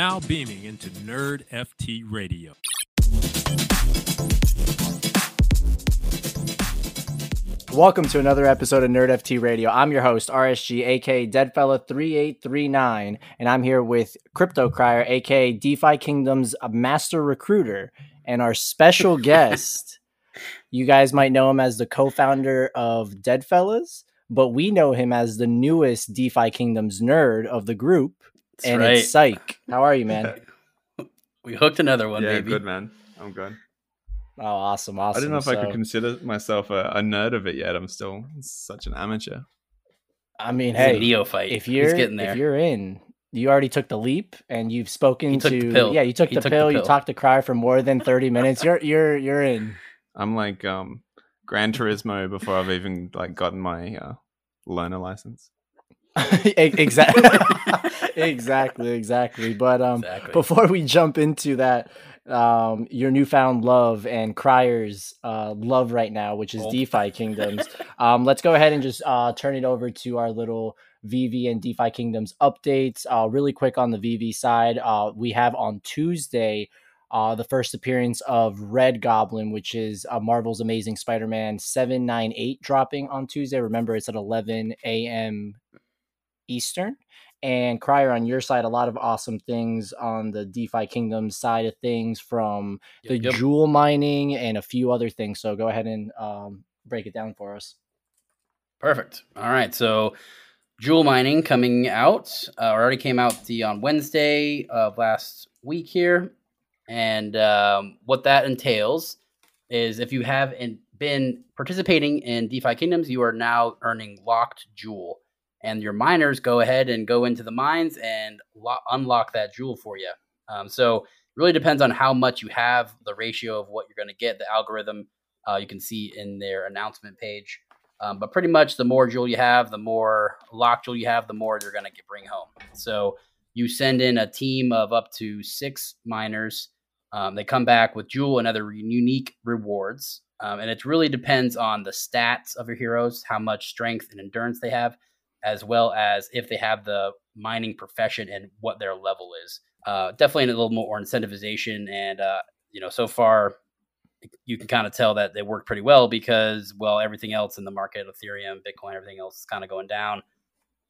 now beaming into Nerd FT Radio. Welcome to another episode of Nerd FT Radio. I'm your host, RSG, aka Deadfella3839, and I'm here with Crypto Crier, aka DeFi Kingdom's master recruiter, and our special guest. You guys might know him as the co founder of Deadfellas, but we know him as the newest DeFi Kingdom's nerd of the group, That's and right. it's Psych. How are you, man? We hooked another one, yeah, baby. good man. I'm good. Oh, awesome, awesome. I don't know if I could consider myself a, a nerd of it yet. I'm still such an amateur. I mean, He's a hey, neophyte. if you're getting there. if you're in, you already took the leap and you've spoken He took to the pill. yeah, you took, the, took the pill, You talked to Cry for more than thirty minutes. You're you're you're in. I'm like um Gran Turismo before I've even like gotten my uh, learner license. exactly, exactly, exactly. But um, exactly. before we jump into that, um, your newfound love and Crier's uh love right now, which is Oh. DeFi Kingdoms. um, let's go ahead and just uh turn it over to our little VeVe and DeFi Kingdoms updates. Uh, really quick on the VeVe side, uh, we have on Tuesday. Uh, the first appearance of Red Goblin, which is uh, Marvel's Amazing Spider-Man 798 dropping on Tuesday. Remember, it's at 11 a.m. Eastern. And Crier, on your side, a lot of awesome things on the DeFi Kingdom side of things from the Yep, jewel mining and a few other things. So go ahead and um, break it down for us. Perfect. All right. So, jewel mining coming out. Uh, already came out the on Wednesday of last week here, and um, what that entails is if you have in, been participating in DeFi Kingdoms, you are now earning locked jewel, and your miners go ahead and go into the mines and lo- unlock that jewel for you. Um, so, it really depends on how much you have, the ratio of what you're going to get, the algorithm. Uh, you can see in their announcement page. Um, but pretty much the more jewel you have, the more lock jewel you have, the more you're going to bring home. So you send in a team of up to six miners. Um, they come back with jewel and other unique rewards. Um, and it really depends on the stats of your heroes, how much strength and endurance they have, as well as if they have the mining profession and what their level is. Uh, definitely a little more incentivization. And, uh, you know, so far you can kind of tell that they work pretty well because well everything else in the market ethereum bitcoin everything else is kind of going down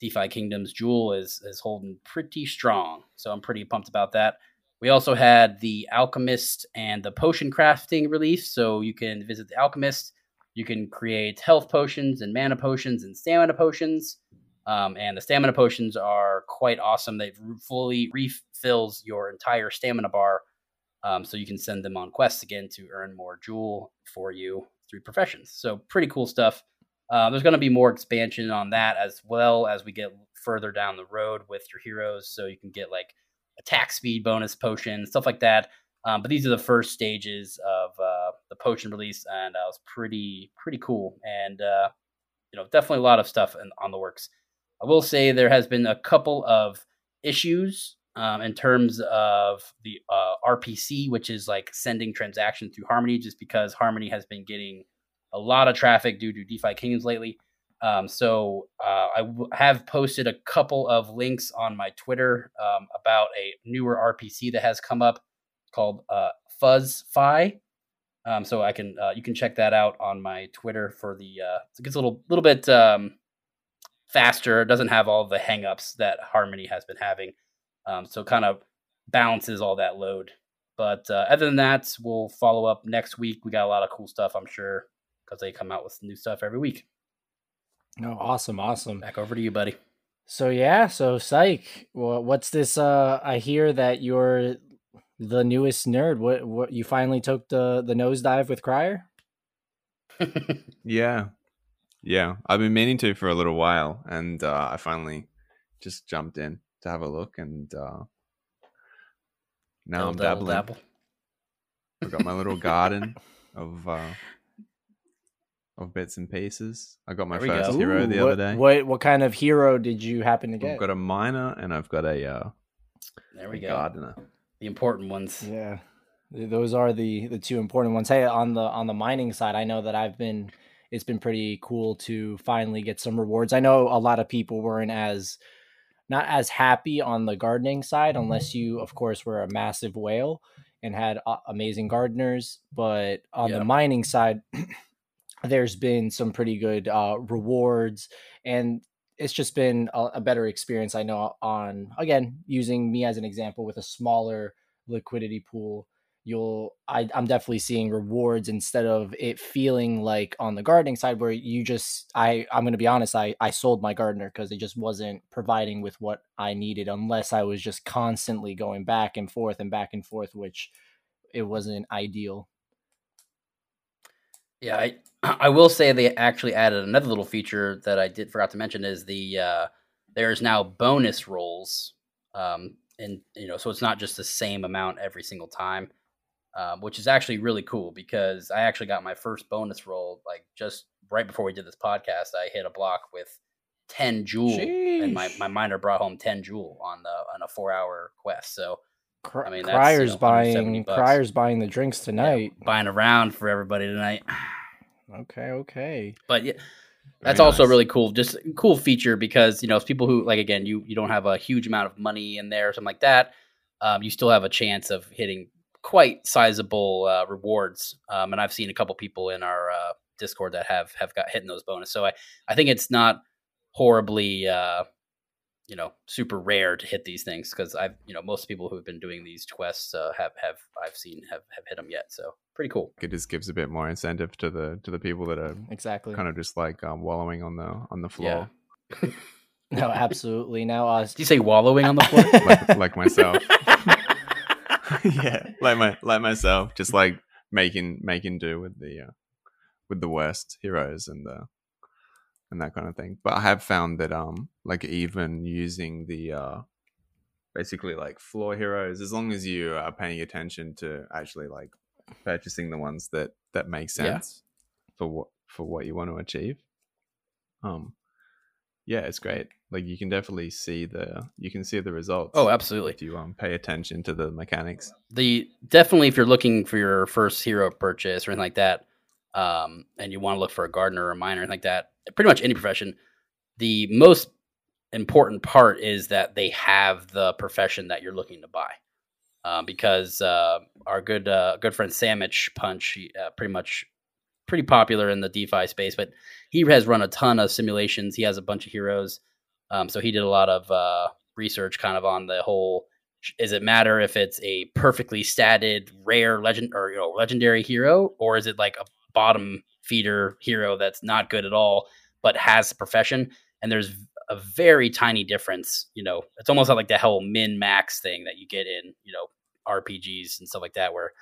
defi kingdoms jewel is is holding pretty strong so i'm pretty pumped about that we also had the alchemist and the potion crafting release so you can visit the alchemist you can create health potions and mana potions and stamina potions um, and the stamina potions are quite awesome they fully refills your entire stamina bar um, so you can send them on quests again to earn more jewel for you through professions. So pretty cool stuff. Uh, there's going to be more expansion on that as well as we get further down the road with your heroes. So you can get like attack speed bonus potion, stuff like that. Um, but these are the first stages of uh, the potion release, and uh, was pretty pretty cool. And uh, you know, definitely a lot of stuff in, on the works. I will say there has been a couple of issues um, in terms of the uh, RPC, which is like sending transactions through Harmony, just because Harmony has been getting a lot of traffic due to DeFi Kings lately. Um, so uh, I w- have posted a couple of links on my Twitter um, about a newer RPC that has come up called uh, FuzzFi. Um, so I can uh, you can check that out on my Twitter for the uh, it gets a little little bit um, faster. It doesn't have all the hangups that Harmony has been having. Um, so kind of balances all that load. But uh, other than that, we'll follow up next week. We got a lot of cool stuff, I'm sure, because they come out with new stuff every week. No, awesome, awesome. Back over to you, buddy. So yeah, so Psych, wha- what's this? Uh, I hear that you're the newest nerd. What? What? You finally took the the nosedive with Crier? Yeah, yeah. I've been meaning to for a little while, and uh, I finally just jumped in to have a look, and uh, now I'm dabbling. dabble. I've got my little garden of uh, of bits and pieces. I got my There first go. hero the what, other day. What? What kind of hero did you happen to get? I've got a miner and I've got a, uh, There a we go. gardener. The important ones. Yeah, those are the the two important ones. Hey, on the on the mining side, I know that I've been. It's been pretty cool to finally get some rewards. I know a lot of people weren't as not as happy on the gardening side, unless you, of course, were a massive whale and had amazing gardeners. But on Yeah. the mining side, there's been some pretty good uh, rewards, and it's just been a, a better experience. I know on again using me as an example with a smaller liquidity pool you'll I, i'm definitely seeing rewards instead of it feeling like on the gardening side where you just i i'm going to be honest i i sold my gardener because it just wasn't providing with what i needed unless i was just constantly going back and forth and back and forth which it wasn't ideal. Yeah, I I will say they actually added another little feature that I did forgot to mention is the uh, there's now bonus rolls, um, and you know, so it's not just the same amount every single time, um, which is actually really cool because I actually got my first bonus roll like just right before we did this podcast. I hit a block with ten jewel, and my, my miner brought home ten jewel on the on a four hour quest. So Cry- I mean, that's, you know, buying bucks. Crier's buying the drinks yeah, tonight buying around for everybody tonight. okay okay But yeah, Very that's also nice. really cool. Just a cool feature because you know, it's people who like again, you you don't have a huge amount of money in there or something like that. Um, you still have a chance of hitting quite sizable uh, rewards. Um, and I've seen a couple people in our uh, Discord that have have got hitting those bonus. So I I think it's not horribly uh, you know super rare to hit these things because I've you know most people who have been doing these quests uh, have have I've seen have have hit them yet. So pretty cool. It just gives a bit more incentive to the to the people that are exactly kind of just like um, wallowing on the on the floor, no absolutely now uh Did you say wallowing on the floor? like, like myself. yeah, like my like myself, just like making making do with the uh, with the worst heroes and the and that kind of thing. But I have found that um like even using the uh basically like floor heroes, as long as you are paying attention to actually like purchasing the ones that that make Yeah. sense for what for what you want to achieve. Um yeah, it's great. Like you can definitely see the you can see the results oh, absolutely. if you um pay attention to the mechanics. the definitely if you're looking for your first hero purchase or anything like that, um, and you want to look for a gardener or a miner or anything like that, pretty much any profession, the most important part is that they have the profession that you're looking to buy. Um, because uh, our good uh, good friend Samich Punch, he, uh, pretty much pretty popular in the DeFi space, but he has run a ton of simulations. He has a bunch of heroes, um, so he did a lot of uh, research, kind of on the whole is it matter if it's a perfectly statted rare legend or you know legendary hero or is it like a bottom feeder hero that's not good at all but has a profession and there's a very tiny difference you know it's almost like the whole min max thing that you get in you know rpgs and stuff like that where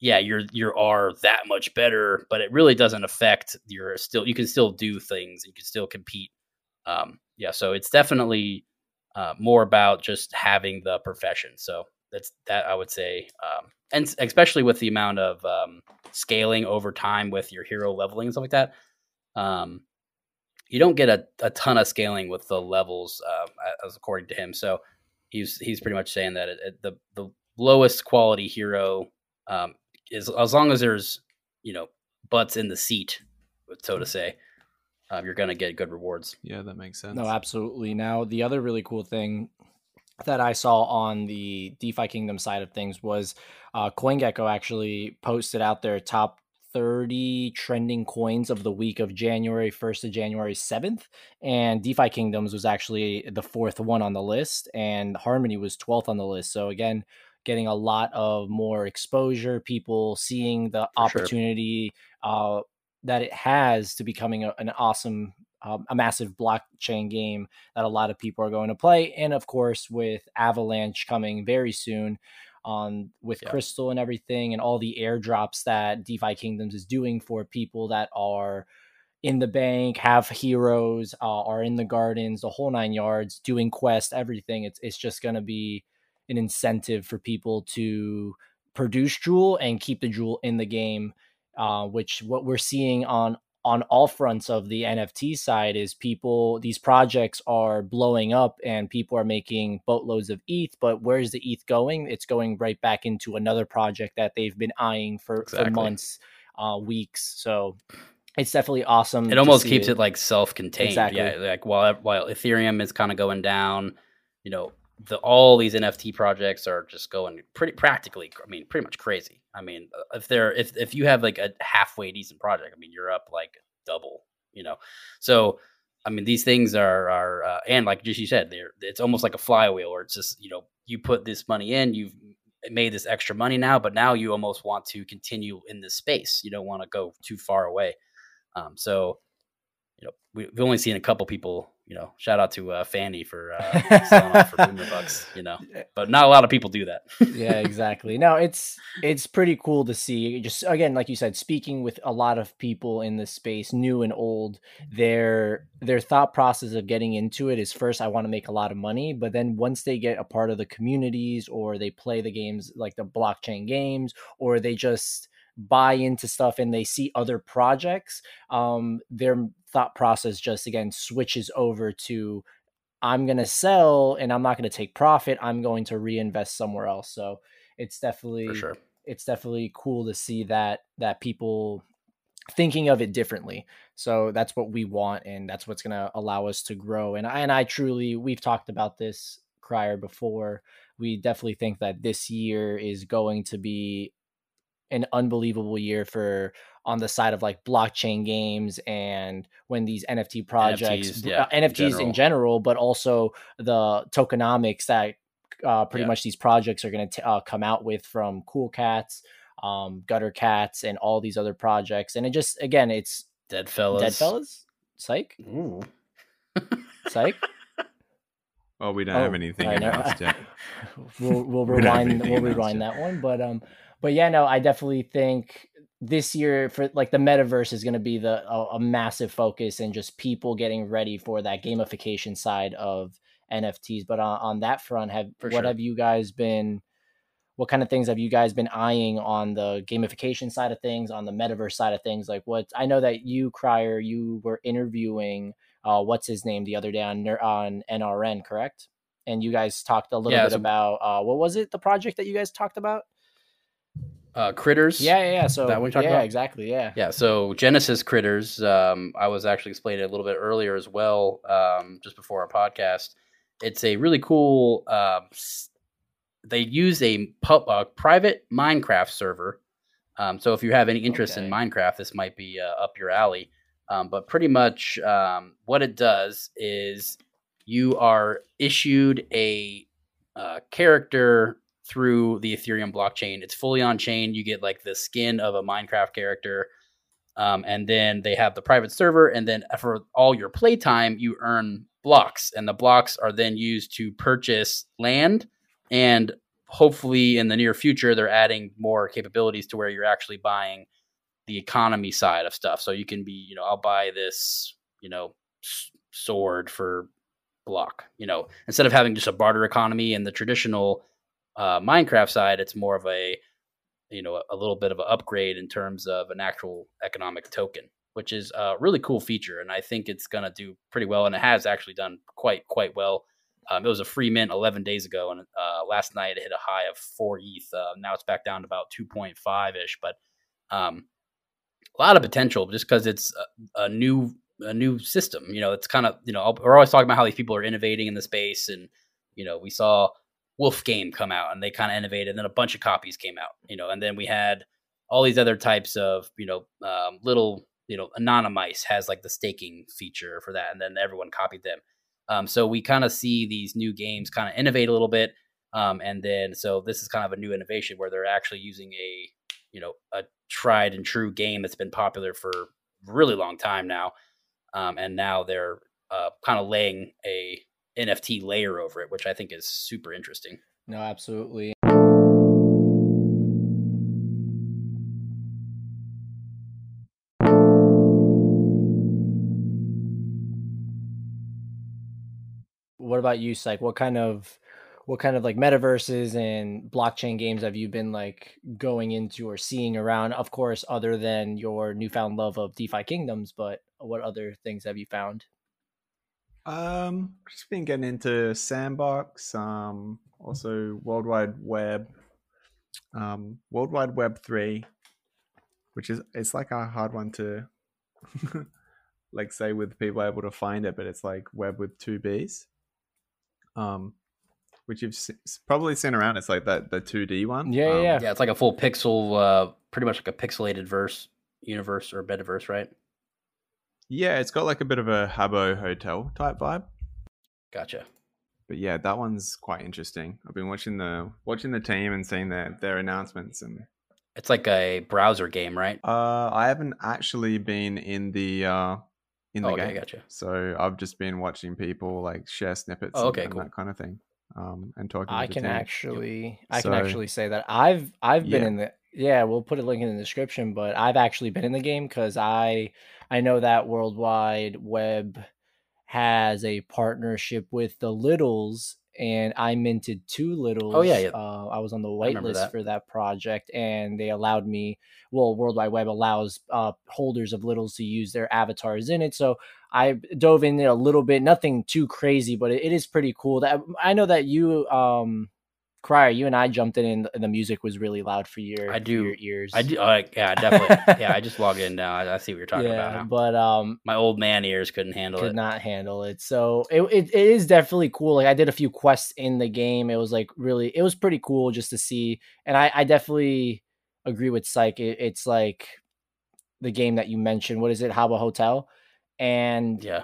yeah you're you are that much better but it really doesn't affect your still you can still do things you can still compete um yeah so it's definitely uh, more about just having the profession. So that's that I would say, um, and especially with the amount of um, scaling over time with your hero leveling and stuff like that, um, you don't get a, a ton of scaling with the levels, uh, as according to him. So he's he's pretty much saying that it, it, the the lowest quality hero um, is as long as there's you know butts in the seat, so to say, um, you're gonna get good rewards. Yeah, that makes sense. No, absolutely. Now, the other really cool thing that I saw on the DeFi Kingdom side of things was uh, CoinGecko actually posted out their top 30 trending coins of the week of January 1st to January 7th. And DeFi Kingdoms was actually the fourth one on the list, and Harmony was 12th on the list. So, again, getting a lot of more exposure, people seeing the For sure. opportunity uh, that it has to becoming a, an awesome um, a massive blockchain game that a lot of people are going to play and of course with avalanche coming very soon on with Yeah. crystal and everything and all the airdrops that defi kingdoms is doing for people that are in the bank have heroes uh, are in the gardens the whole nine yards doing quests everything it's, it's just going to be an incentive for people to produce jewel and keep the jewel in the game uh, which what we're seeing on on all fronts of the NFT side is people these projects are blowing up and people are making boatloads of ETH, but where's the ETH going? It's going right back into another project that they've been eyeing for, Exactly. for months, uh, weeks. So it's definitely awesome. it almost keeps it. like self-contained Exactly. yeah like while while ethereum is kind of going down you know, the all these NFT projects are just going pretty practically. I mean, pretty much crazy. I mean, uh, if they're if if you have like a halfway decent project, I mean, you're up like double. You know, so I mean, these things are are uh, and like just you said, they're it's almost like a flywheel, where it's just you know you put this money in, you've made this extra money now, but now you almost want to continue in this space. You don't want to go too far away. Um, so you know, we, have only seen a couple people you know, shout out to uh, Fanny for uh, selling off for Boomer Bucks, you know, but not a lot of people do that. yeah, exactly. No, it's it's pretty cool to see. Just again, like you said, speaking with a lot of people in this space, new and old, their their thought process of getting into it is first, I want to make a lot of money, but then once they get a part of the communities or they play the games like the blockchain games, or they just buy into stuff and they see other projects, um, their thought process just again switches over to I'm going to sell and I'm not going to take profit. I'm going to reinvest somewhere else. So it's definitely sure. it's definitely cool to see that that people thinking of it differently. So that's what we want and that's what's going to allow us to grow. And I, and I truly we've talked about this crier before. We definitely think that this year is going to be an unbelievable year for on the side of like blockchain games and when these NFT projects, NFTs, yeah, uh, NFTs in, in general. but also the tokenomics that uh, pretty yeah. much these projects are going to uh, come out with from Cool Cats, um, Gutter Cats, and all these other projects. And it just again, it's Dead Fellas, Dead Fellas, Psych, Psych. Well, we don't oh, have anything announced yet. we'll we'll rewind we'll rewind that one, but um, but yeah, no, I definitely think this year for like the metaverse is going to be the a, a, massive focus and just people getting ready for that gamification side of NFTs. But on, on that front, have for what sure. have you guys been? What kind of things have you guys been eyeing on the gamification side of things, on the metaverse side of things? Like what I know that you, Crier, you were interviewing uh, what's his name the other day on on NRN, correct? And you guys talked a little yeah, bit so- about uh, what was it? The project that you guys talked about? Uh, critters. Yeah, yeah, yeah. So that we talked yeah, about? exactly. Yeah, yeah. So Genesis critters. Um, I was actually explaining it a little bit earlier as well, um, just before our podcast. It's a really cool. Uh, they use a pub, uh, private Minecraft server. Um, so if you have any interest okay. in Minecraft, this might be uh, up your alley. Um, but pretty much um, what it does is you are issued a uh, character through the Ethereum blockchain. It's fully on chain. You get like the skin of a Minecraft character. Um, and then they have the private server. And then for all your playtime, you earn blocks. And the blocks are then used to purchase land. And hopefully in the near future, they're adding more capabilities to where you're actually buying the economy side of stuff. So you can be, you know, I'll buy this, you know, sword for block, you know, instead of having just a barter economy and the traditional uh, Minecraft side, it's more of a you know a little bit of an upgrade in terms of an actual economic token, which is a really cool feature, and I think it's going to do pretty well, and it has actually done quite quite well. Um, it was a free mint 11 days ago, and uh, last night it hit a high of four ETH. Uh, now it's back down to about 2.5 ish, but um, a lot of potential just because it's a, a, new a new system. You know, it's kind of you know we're always talking about how these people are innovating in the space, and you know we saw Wolf game come out and they kind of innovated. And then a bunch of copies came out, you know, and then we had all these other types of, you know, um, little, you know, Anonymice has like the staking feature for that. And then everyone copied them. Um, so we kind of see these new games kind of innovate a little bit. Um, and then, so this is kind of a new innovation where they're actually using a, you know, a tried and true game that's been popular for really long time now. Um, and now they're uh, kind of laying a NFT layer over it, which I think is super interesting. No, absolutely. What about you, Psych? What kind of what kind of like metaverses and blockchain games have you been like going into or seeing around? Of course, other than your newfound love of DeFi Kingdoms, but what other things have you found? Um, just been getting into Sandbox, um, also World Wide Web, um, World Wide Web three, which is it's like a hard one to like say with people able to find it, but it's like web with two B's. Um, which you've se- probably seen around. It's like that the two D one. Yeah, yeah, yeah. Yeah, it's like a full pixel, uh, pretty much like a pixelated verse universe or metaverse, right? Yeah, it's got like a bit of a Habbo hotel type vibe. Gotcha. But yeah, that one's quite interesting. I've been watching the watching the team and seeing their their announcements and It's like a browser game, right? uh I haven't actually been in the uh in the Oh, okay, game. gotcha. So I've just been watching people like share snippets Oh, okay, and, cool. that kind of thing. Um and talking I to the can team. actually I So- can actually say that I've I've been Yeah. in the yeah, we'll put a link in the description, but I've actually been in the game because I I know that Worldwide Web has a partnership with the Littles and I minted two Littles. Oh, yeah, yeah. Uh, I was on the whitelist that. for that project and they allowed me well, Worldwide Web allows uh, holders of Littles to use their avatars in it. So I dove in there a little bit, nothing too crazy, but it, it is pretty cool. That I know that you, um, Crier, you and I jumped in, and the music was really loud for your, I do- your ears. I do. Uh, yeah, definitely. yeah, I just logged in now. I, I see what you're talking about now. but um, My old man ears couldn't handle could it. Could not handle it. So it, it it is definitely cool. Like I did a few quests in the game. It was like really, it was pretty cool just to see. And I, I definitely agree with Psych. It, it's like the game that you mentioned. What is it? Habbo Hotel. And Yeah,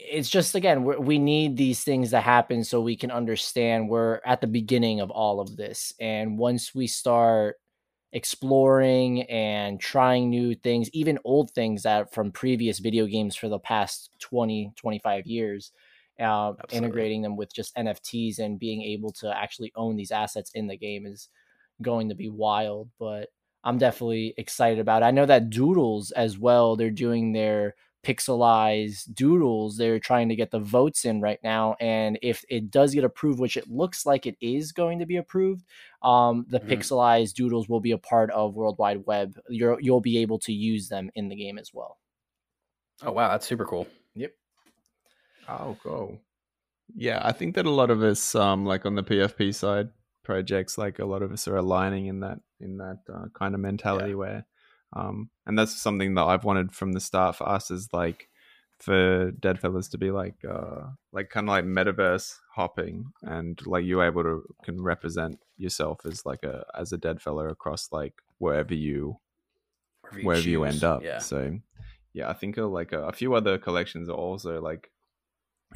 it's just again we we need these things to happen so we can understand we're at the beginning of all of this. And once we start exploring and trying new things even old things that from previous video games for the past 20 25 years uh, integrating them with just nfts and being able to actually own these assets in the game is going to be wild but i'm definitely excited about it. I know that doodles as well they're doing their pixelized doodles they're trying to get the votes in right now and if it does get approved which it looks like it is going to be approved um the Mhm. pixelized doodles will be a part of world wide web You're, you'll be able to use them in the game as well Oh wow, that's super cool. Yep. Oh, cool. Yeah, I think that a lot of us, um, like on the PFP side projects, like a lot of us are aligning in that in that uh, kind of mentality where, um, and that's something that I've wanted from the start for us is like for Deadfellas to be like, uh, like kind of like metaverse hopping, and like you able to can represent yourself as like a as a Deadfella across like wherever you Wherever you, wherever you end up. Yeah. So, yeah, I think uh, like a, a few other collections are also like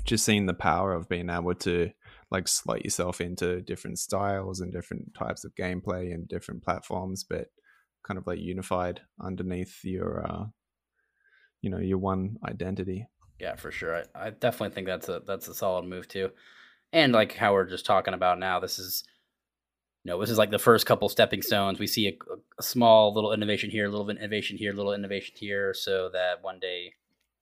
just seeing the power of being able to like slot yourself into different styles and different types of gameplay and different platforms, but kind of like unified underneath your, uh, you know, your one identity. Yeah, for sure. I, I definitely think that's a that's a solid move too. And like how we're just talking about now, this is you know, this is like the first couple stepping stones. We see a, a small little innovation here, a little bit innovation here, a little innovation here, so that one day,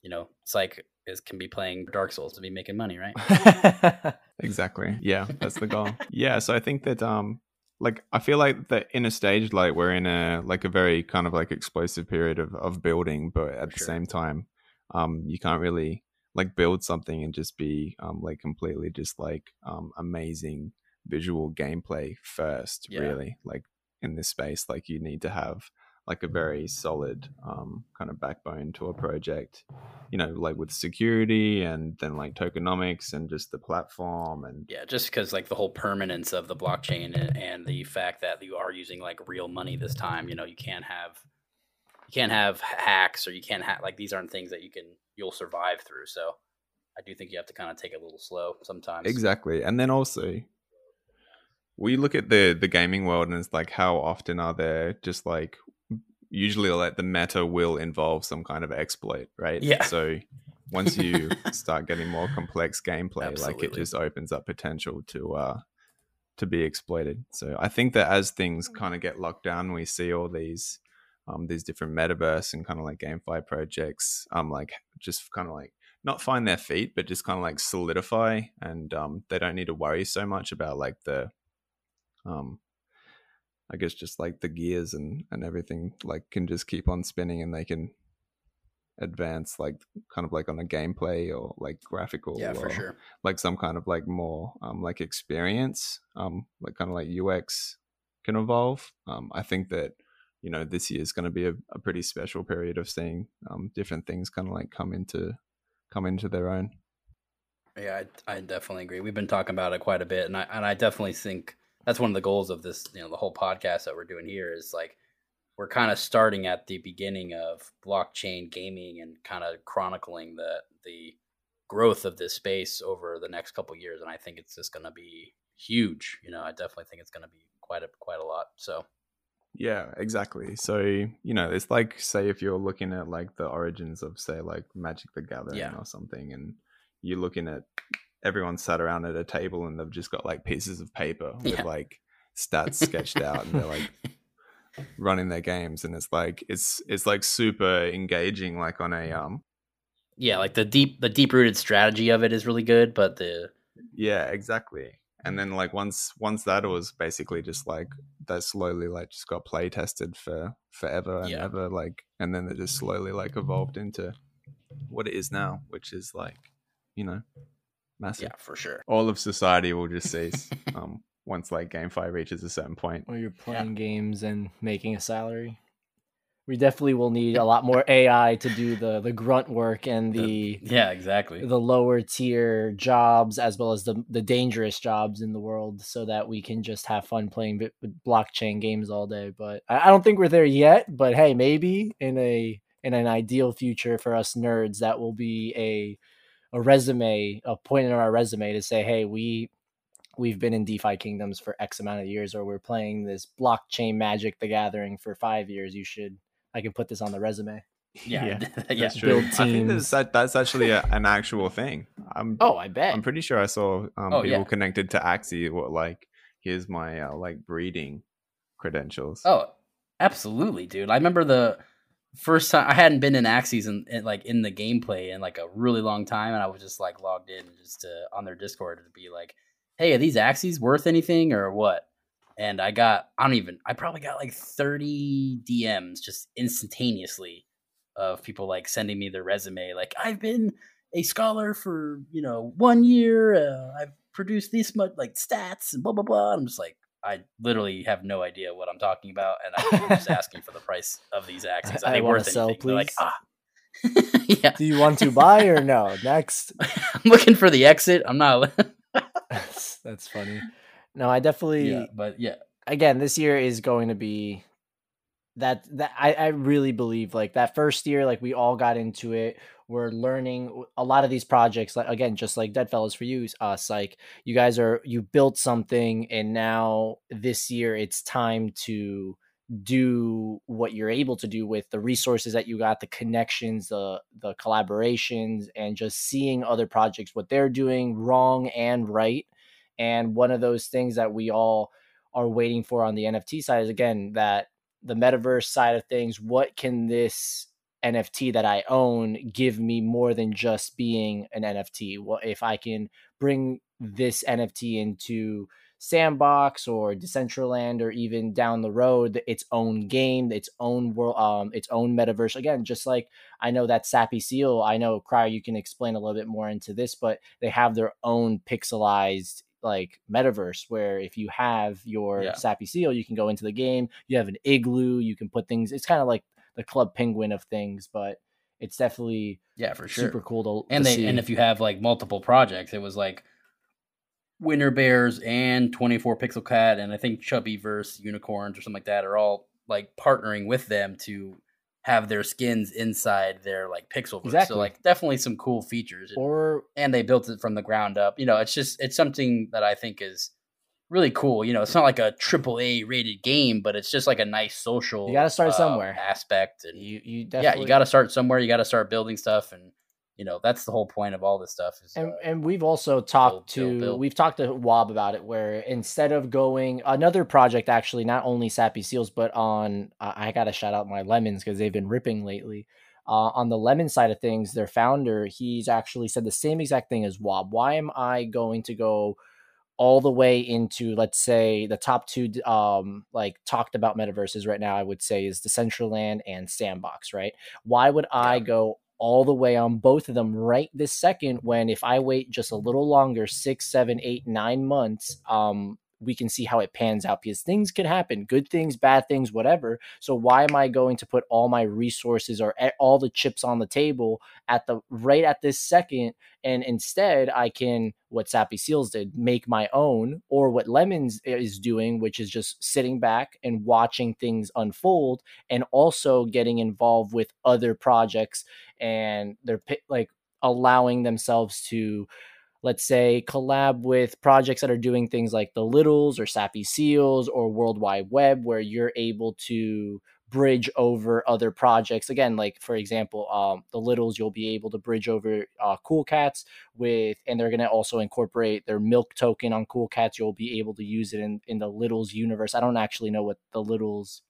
you know, Psych is can be playing Dark Souls to be making money, right? Exactly. Yeah, that's the goal. yeah, so I think that um like I feel like that in a stage like we're in a like a very kind of like explosive period of, of building, but at For the sure. same time, um you can't really like build something and just be um like completely just like um amazing visual gameplay first, Yeah. really. Like in this space, like you need to have like a very solid um kind of backbone to a project you know, like with security and then like tokenomics and just the platform and Yeah, just because like the whole permanence of the blockchain and, and the fact that you are using like real money this time, you know, you can't have you can't have hacks or you can't have like these aren't things that you can you'll survive through. So I do think you have to kind of take it a little slow sometimes. exactly. And then also we look at the the gaming world and it's like how often are there just like usually like the meta will involve some kind of exploit, right? Yeah. So once you start getting more complex gameplay, like it just opens up potential to uh to be exploited. So I think that as things kind of get locked down, we see all these um these different metaverse and kind of like GameFi projects um like just kind of like not find their feet, but just kind of like solidify and um they don't need to worry so much about like the um I guess just like the gears and and everything like can just keep on spinning and they can advance like kind of like on a gameplay or like graphical Yeah, for sure. like some kind of like more um like experience um like kind of like ux can evolve um i think that you know this year is going to be a, a pretty special period of seeing um different things kind of like come into come into their own Yeah, I, I definitely agree. We've been talking about it quite a bit, and I and I definitely think that's one of the goals of this. You know, the whole podcast that we're doing here is like we're kind of starting at the beginning of blockchain gaming and kind of chronicling the the growth of this space over the next couple years, and I think it's just going to be huge. You know, I definitely think it's going to be quite a quite a lot. So Yeah, exactly. So, you know, it's like say if you're looking at like the origins of say like Magic the Gathering Yeah. or something and you're looking at everyone sat around at a table and they've just got like pieces of paper with Yeah. like stats sketched out and they're like running their games and it's like it's it's like super engaging like on a um yeah, like the deep the deep rooted strategy of it is really good, but the yeah, exactly. And then like once once that was basically just like that slowly like just got play tested for forever and Yeah. ever like and then it just slowly like evolved into what it is now, which is like, you know, massive. yeah, for sure. All of society will just cease um once like GameFi reaches a certain point. Or you're playing games and making a salary. We definitely will need a lot more AI to do the the grunt work and the Yeah, exactly. the lower tier jobs as well as the the dangerous jobs in the world so that we can just have fun playing bi- blockchain games all day but I, I don't think we're there yet but hey maybe in a in an ideal future for us nerds that will be a a resume a point in our resume to say hey we we've been in defi kingdoms for x amount of years or we're playing this blockchain magic the gathering for five years you should i can put this on the resume yeah, Yeah, yeah. That's true. build I think that's, that's actually a, an actual thing. I'm oh i bet I'm pretty sure I saw um, Oh, people yeah. connected to Axie what like here's my uh, like breeding credentials. Oh, absolutely, dude. I remember the first time I hadn't been in Axies in, in like in the gameplay in like a really long time, and I was just like logged in just to, on their Discord to be like, "Hey, are these Axies worth anything or what?" And I got I don't even I probably got like thirty DMs just instantaneously of people like sending me their resume, like I've been a scholar for you know one year, uh, I've produced this much like stats and blah blah blah. I'm just like. I literally have no idea what I'm talking about, and I'm just asking for the price of these axies. Are I they wanna worth sell, anything? They're like, please. ah, yeah. do you want to buy or no next I'm looking for the exit. I'm not. that's, that's funny. No, I definitely yeah, but yeah, again this year is going to be that that I, I really believe like that first year like we all got into it we're learning a lot of these projects like again just like dead fellas for you us like uh, you guys are you built something and now this year it's time to do what you're able to do with the resources that you got the connections the the collaborations and just seeing other projects what they're doing wrong and right and one of those things that we all are waiting for on the NFT side is again that the metaverse side of things. What can this NFT that I own give me more than just being an NFT? What if I can bring this NFT into Sandbox or Decentraland or even down the road its own game, its own world, um, its own metaverse. Again, just like I know that Sappy Seal, I know Crier, you can explain a little bit more into this, but they have their own pixelized like metaverse where if you have your Yeah. sappy seal you can go into the game you have an igloo you can put things it's kind of like the club penguin of things but it's definitely yeah, for sure. super cool to, and to they see. and if you have like multiple projects, it was like Winter Bears and 24 Pixel Cat and I think Chubby Verse Unicorns or something like that are all like partnering with them to have their skins inside their like pixel Exactly. So like definitely some cool features. or and they built it from the ground up. You know, it's just it's something that I think is really cool. You know, it's not like a triple A rated game, but it's just like a nice social. You gotta start uh, somewhere. Aspect and you you yeah, you got to start somewhere. You got to start building stuff, and you know that's the whole point of all this stuff. Is and, uh, and we've also talked build, to build. we've talked to Wob about it where instead of going another project actually not only Sappy Seals but on I I gotta shout out my lemons because they've been ripping lately. Uh, on the lemon side of things, their founder he's actually said the same exact thing as Wob. Why am I going to go all the way into let's say the top two um like talked about metaverses right now? I would say is Decentraland and Sandbox. Right? Why would I go all the way on both of them right this second when if I wait just a little longer, six, seven, eight, nine months, um, we can see how it pans out because things could happen good things bad things whatever. So why am i going to put all my resources or all the chips on the table at the right at this second? And instead i can what sappy seals did make my own or what lemons is doing which is just sitting back and watching things unfold and also getting involved with other projects and they're like allowing themselves to let's say collab with projects that are doing things like the littles or sappy seals or world wide web where you're able to bridge over other projects. Again like for example um, the littles you'll be able to bridge over uh, cool cats with and they're going to also incorporate their milk token on cool cats. You'll be able to use it in, in the littles universe. I don't actually know what the littles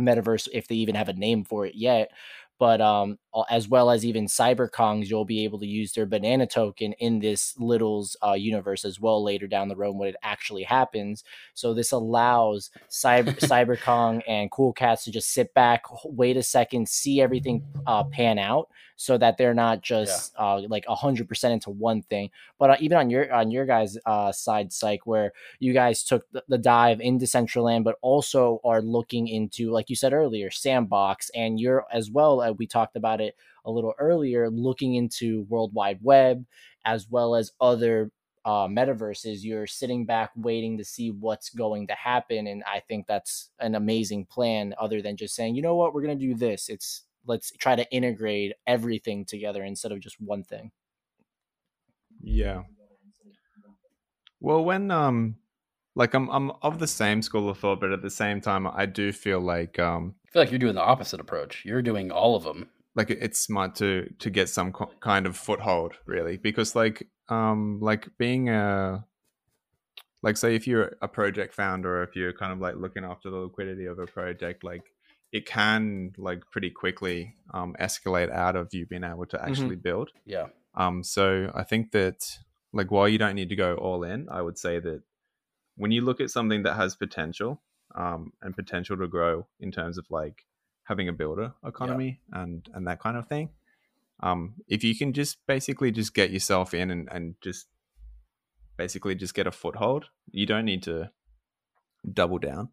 metaverse if they even have a name for it yet but um, as well as even cyberkongs you'll be able to use their banana token in this littles uh, universe as well later down the road when it actually happens. So this allows cyber cyberkong and cool cats to just sit back wait a second see everything uh, pan out so that they're not just yeah. uh, like 100% into one thing but uh, even on your on your guys uh, side psych where you guys took the, the dive into decentraland but also are looking into like you said earlier sandbox and you're as well uh, we talked about it a little earlier, looking into World Wide Web as well as other uh, metaverses, you're sitting back waiting to see what's going to happen. And I think that's an amazing plan, other than just saying, you know what, we're going to do this. It's let's try to integrate everything together instead of just one thing. Yeah. Well, when um like I'm I'm of the same school of thought, but at the same time, I do feel like um I feel like you're doing the opposite approach. You're doing all of them. Like it's smart to to get some co- kind of foothold, really, because like um like being a like say if you're a project founder or if you're kind of like looking after the liquidity of a project, like it can like pretty quickly um escalate out of you being able to mm-hmm. actually mm-hmm. build. Yeah. Um. So I think that like while you don't need to go all in, I would say that when you look at something that has potential um, and potential to grow in terms of like having a builder economy yeah. and and that kind of thing um, if you can just basically just get yourself in and, and just basically just get a foothold you don't need to double down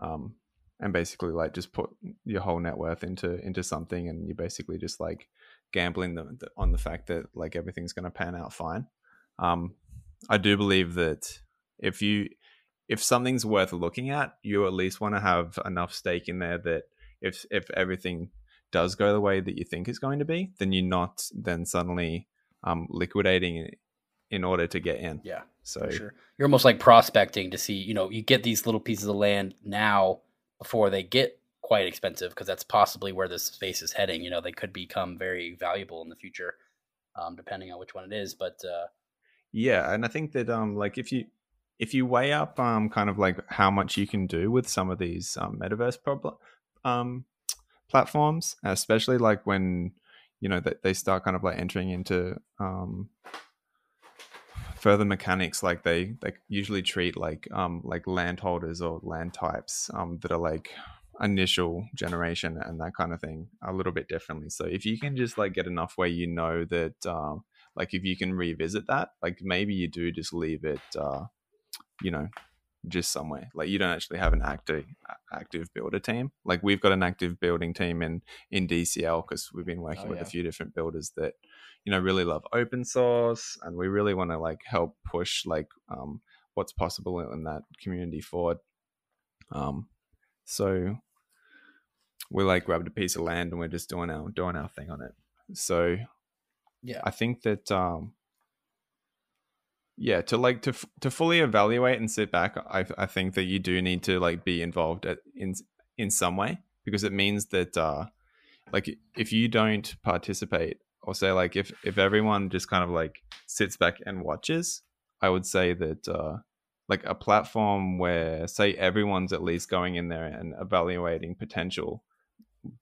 um, and basically like just put your whole net worth into into something and you're basically just like gambling the, the, on the fact that like everything's going to pan out fine um, i do believe that if you if something's worth looking at, you at least want to have enough stake in there that if if everything does go the way that you think is going to be, then you're not then suddenly um, liquidating it in order to get in. Yeah. So sure. You're almost like prospecting to see, you know, you get these little pieces of land now before they get quite expensive because that's possibly where this space is heading. You know, they could become very valuable in the future, um, depending on which one it is. But uh, yeah, and I think that um, like if you if you weigh up um, kind of like how much you can do with some of these um, metaverse problem um, platforms, especially like when you know that they start kind of like entering into um, further mechanics, like they they usually treat like um, like landholders or land types um, that are like initial generation and that kind of thing a little bit differently. So if you can just like get enough where you know that um, like if you can revisit that, like maybe you do just leave it. Uh, you know just somewhere like you don't actually have an active active builder team like we've got an active building team in in dcl because we've been working oh, with yeah. a few different builders that you know really love open source and we really want to like help push like um what's possible in that community forward. Um so we like grabbed a piece of land and we're just doing our doing our thing on it. So yeah. I think that um yeah to like to to fully evaluate and sit back i i think that you do need to like be involved at, in in some way because it means that uh like if you don't participate or say like if if everyone just kind of like sits back and watches i would say that uh like a platform where say everyone's at least going in there and evaluating potential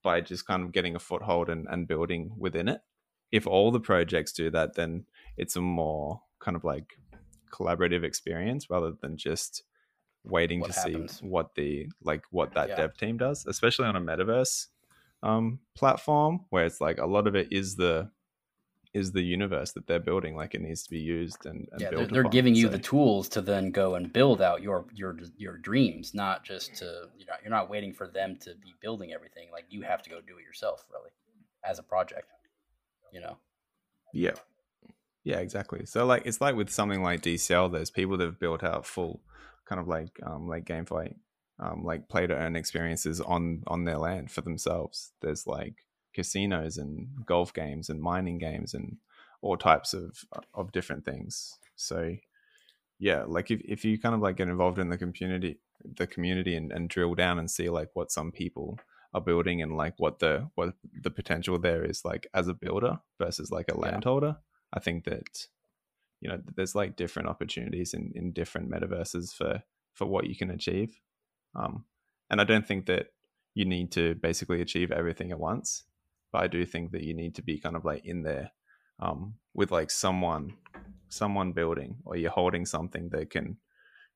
by just kind of getting a foothold and, and building within it if all the projects do that then it's a more kind of like collaborative experience rather than just waiting what to happens. see what the like what that yeah. dev team does especially on a metaverse um, platform where it's like a lot of it is the is the universe that they're building. Like it needs to be used and, and yeah, they're, they're giving you the tools to then go and build out your your your dreams, not just to you know you're not waiting for them to be building everything. Like you have to go do it yourself, really, as a project. You know, Yeah. Yeah, exactly. So like it's like with something like DCL, there's people that have built out full kind of like um like gameplay, um like play to earn experiences on on their land for themselves. There's like casinos and golf games and mining games and all types of of different things. So yeah, like if, if you kind of like get involved in the community the community and, and drill down and see like what some people are building and like what the what the potential there is like as a builder versus like a Yeah. landholder i think that you know there's like different opportunities in in different metaverses for for what you can achieve um and i don't think that you need to basically achieve everything at once but i do think that you need to be kind of like in there um with like someone someone building or you're holding something that can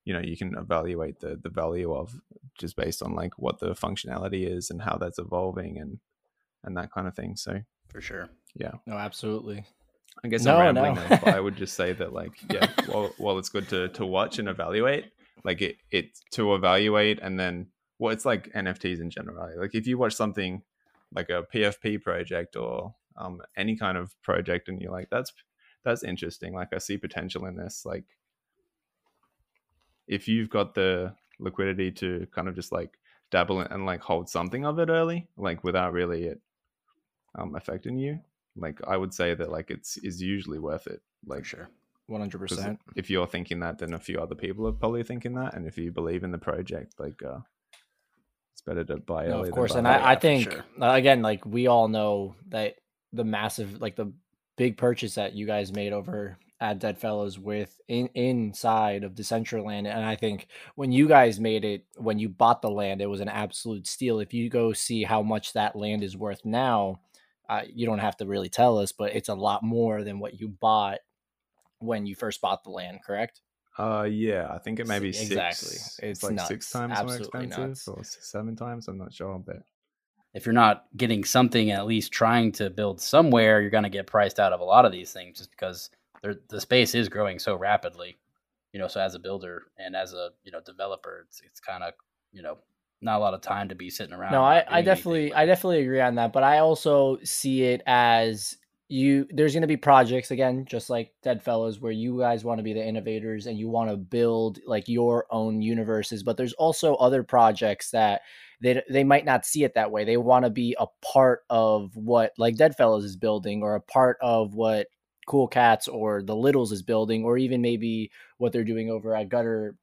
you know you can evaluate the the value of just based on like what the functionality is and how that's evolving and and that kind of thing so for sure. yeah No, absolutely. i guess No, i'm rambling no. now, but i would just say that like yeah while, while it's good to to watch and evaluate like it it to evaluate and then well it's like nfts in general like if you watch something like a pfp project or um any kind of project and you're like that's that's interesting like i see potential in this like if you've got the liquidity to kind of just like dabble in and like hold something of it early like without really it um affecting you like i would say that like it's is usually worth it For like sure. Hundred 'cause percent. if you're thinking that then a few other people are probably thinking that and if you believe in the project like uh it's better to buy No, early of than course, buy and I, I think sure. uh, again, like we all know that the massive, like the big purchase that you guys made over at Dead Fellas with in inside of Decentraland, and I think when you guys made it, when you bought the land, it was an absolute steal. If you go see how much that land is worth now, uh, you don't have to really tell us, but it's a lot more than what you bought when you first bought the land. Correct? Uh yeah i think it may be six exactly. it's, It's like six times Absolutely more expensive nuts. or seven times i'm not sure but If you're not getting something, at least trying to build somewhere, you're going to get priced out of a lot of these things just because they're, the space is growing so rapidly. You know, so as a builder and as a you know developer, it's it's kind of you know not a lot of time to be sitting around. No, I, I definitely I definitely agree on that, but I also see it as you there's going to be projects again just like Dead Fellas where you guys want to be the innovators and you want to build like your own universes, but there's also other projects that they they might not see it that way. They want to be a part of what like Dead Fellas is building or a part of what Cool Cats or the Littles is building or even maybe what they're doing over at Gutter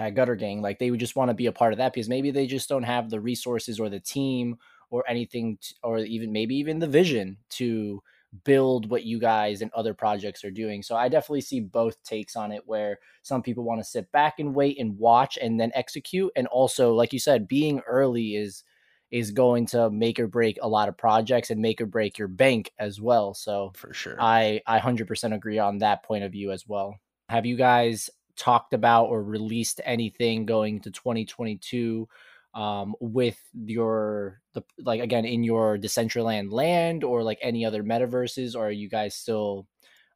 at Gutter Gang. Like they would just want to be a part of that because maybe they just don't have the resources or the team or anything, t or even maybe even the vision to build what you guys and other projects are doing. So I definitely see both takes on it where some people want to sit back and wait and watch and then execute. And also, like you said, being early is is going to make or break a lot of projects and make or break your bank as well. So for sure. I I 100% agree on that point of view as well. Have you guys talked about or released anything going to 2022 um, with your the like again in your Decentraland land or like any other metaverses, or are you guys still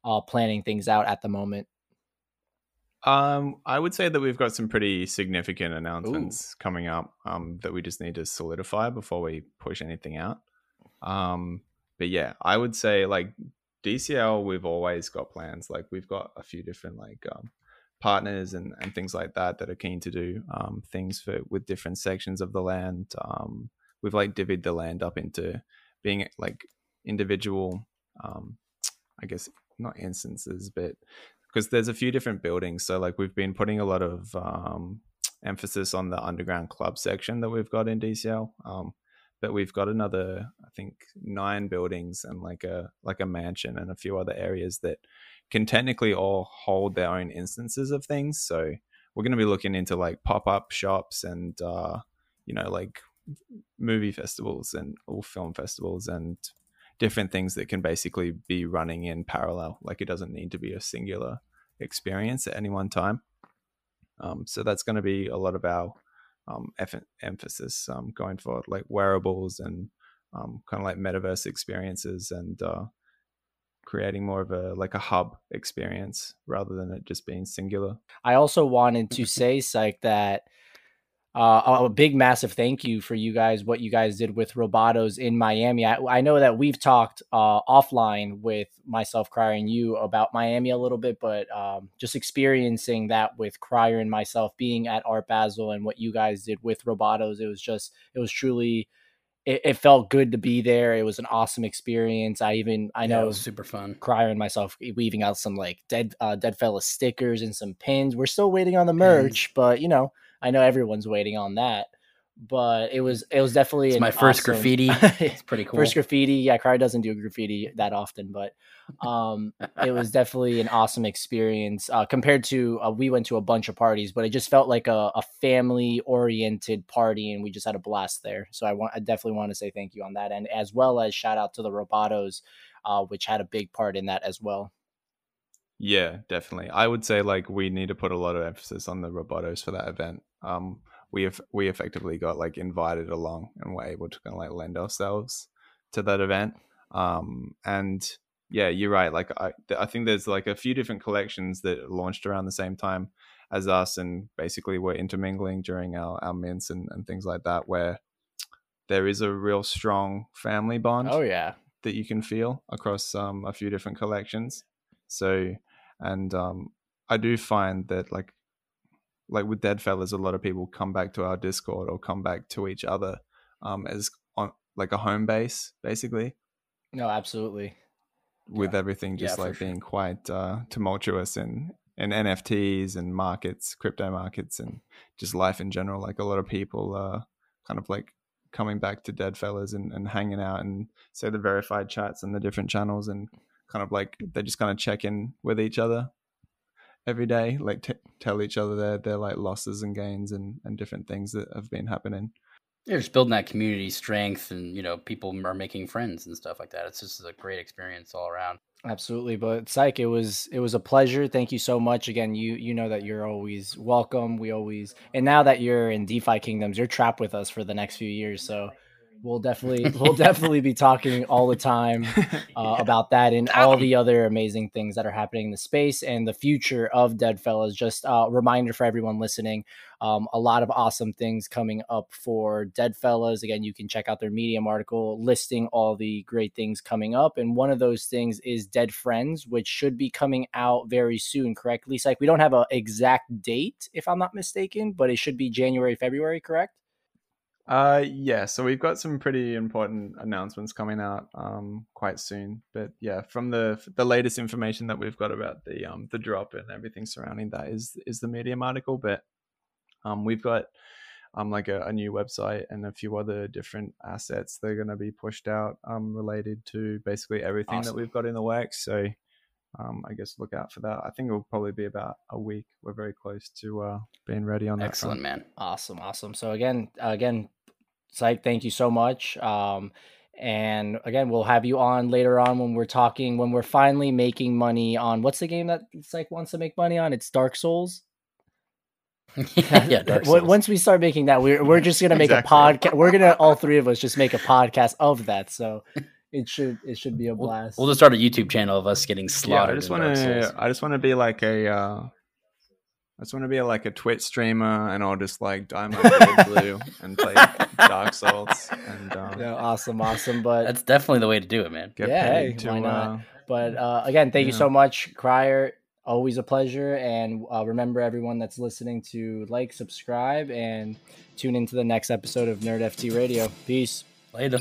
uh, planning things out at the moment? Um, I would say that we've got some pretty significant announcements coming up um, that we just need to solidify before we push anything out. Um, but yeah, I would say like DCL, we've always got plans. Like we've got a few different like um, partners and, and things like that that are keen to do um, things for with different sections of the land. Um, we've like divvied the land up into being like individual, um, I guess not instances, but because there's a few different buildings. So like we've been putting a lot of um, emphasis on the underground club section that we've got in DCL. But we've got another, I think, nine buildings and like a like a mansion and a few other areas that can technically all hold their own instances of things. So we're going to be looking into like pop up shops and uh, you know like movie festivals and all film festivals and different things that can basically be running in parallel. Like it doesn't need to be a singular experience at any one time. Um, so that's going to be a lot of our um, eff- emphasis um, going forward, like wearables and um, kind of like metaverse experiences and uh, creating more of a like a hub experience rather than it just being singular. I also wanted to say, Psych, that uh, a big, massive thank you for you guys, what you guys did with Robotos in Miami. I, I know that we've talked uh, offline with myself, Crier, and you about Miami a little bit, but um, just experiencing that with Crier and myself being at Art Basel and what you guys did with Robotos, it was just, it was truly. It, it felt good to be there. It was an awesome experience. I even I know Yeah, it was super fun. Crier and myself weaving out some like dead uh, dead fella stickers and some pins. We're still waiting on the merch, but you know, I know everyone's waiting on that. But it was it was definitely It's my first awesome- graffiti. It's pretty cool. First graffiti, yeah. Crier doesn't do graffiti that often, but um, it was definitely an awesome experience uh, compared to uh, we went to a bunch of parties, but it just felt like a, a family oriented party, and we just had a blast there. So I want, I definitely want to say thank you on that end, as well as shout out to the Robotos, uh, which had a big part in that as well. Yeah, definitely. I would say like we need to put a lot of emphasis on the robotos for that event. Um, we have we effectively got like invited along and we're able to kind of like lend ourselves to that event. Um, and yeah, you're right. Like I, I think there's like a few different collections that launched around the same time as us, and basically we're intermingling during our our mints and, and things like that, where there is a real strong family bond Oh yeah, that you can feel across um, a few different collections. So, and um, I do find that like, like with Dead Fellas, a lot of people come back to our Discord or come back to each other um, as on like a home base, basically, no, absolutely. with everything just Yeah, like sure. being quite uh, tumultuous and and NFTs and markets, crypto markets, and just life in general. Like a lot of people uh, kind of like coming back to Dead Fellas and, and hanging out and say the verified chats and the different channels and kind of like they just kind of check in with each other every day, like t- tell each other their their like losses and gains and and different things that have been happening. You're just building that community strength, and you know, people are making friends and stuff like that. It's just a great experience all around. Absolutely, but Psych, it was it was a pleasure. Thank you so much. Again, you you know that you're always welcome. We always and now that you're in DeFi Kingdoms, you're trapped with us for the next few years. So we'll definitely we'll definitely be talking all the time uh, about that and all the other amazing things that are happening in the space and the future of Dead Fellas. Just a reminder for everyone listening: um, a lot of awesome things coming up for Dead Fellas. Again, you can check out their Medium article listing all the great things coming up, and one of those things is Dead Friends, which should be coming out very soon. Correctly, like we don't have an exact date, if I'm not mistaken, but it should be January, February. Correct? Uh, yeah. So we've got some pretty important announcements coming out um quite soon. But yeah, from the the latest information that we've got about the um the drop and everything surrounding that is is the Medium article. But um we've got um like a, a new website and a few other different assets that are going to be pushed out um related to basically everything Awesome. that we've got in the works. So. Um, I guess look out for that. I think it'll probably be about a week. We're very close to uh, being ready on that. Excellent, front. man. Awesome, awesome. So again, again, Psych, thank you so much. Um, and again, we'll have you on later on when we're talking when we're finally making money on what's the game that Psych wants to make money on? It's Dark Souls. yeah, Dark Once we start making that, we're we're just gonna make Exactly. a podcast. We're gonna all three of us just make a podcast of that. So it should it should be a We'll, blast. we'll just start a YouTube channel of us getting yeah, slaughtered. I just in Dark want to. I just want to be like a. Uh, I just want to be like a Twitch streamer, and I'll just like dye my beard blue and play Dark Souls, and um, Yeah, awesome, awesome. But That's definitely the way to do it, man. get Yeah, paid hey, to. why not? Uh, But uh, again, thank you so much, Crier. Always a pleasure. And uh, remember, everyone that's listening, to like, subscribe, and tune into the next episode of Nerd FT Radio. Peace. Later.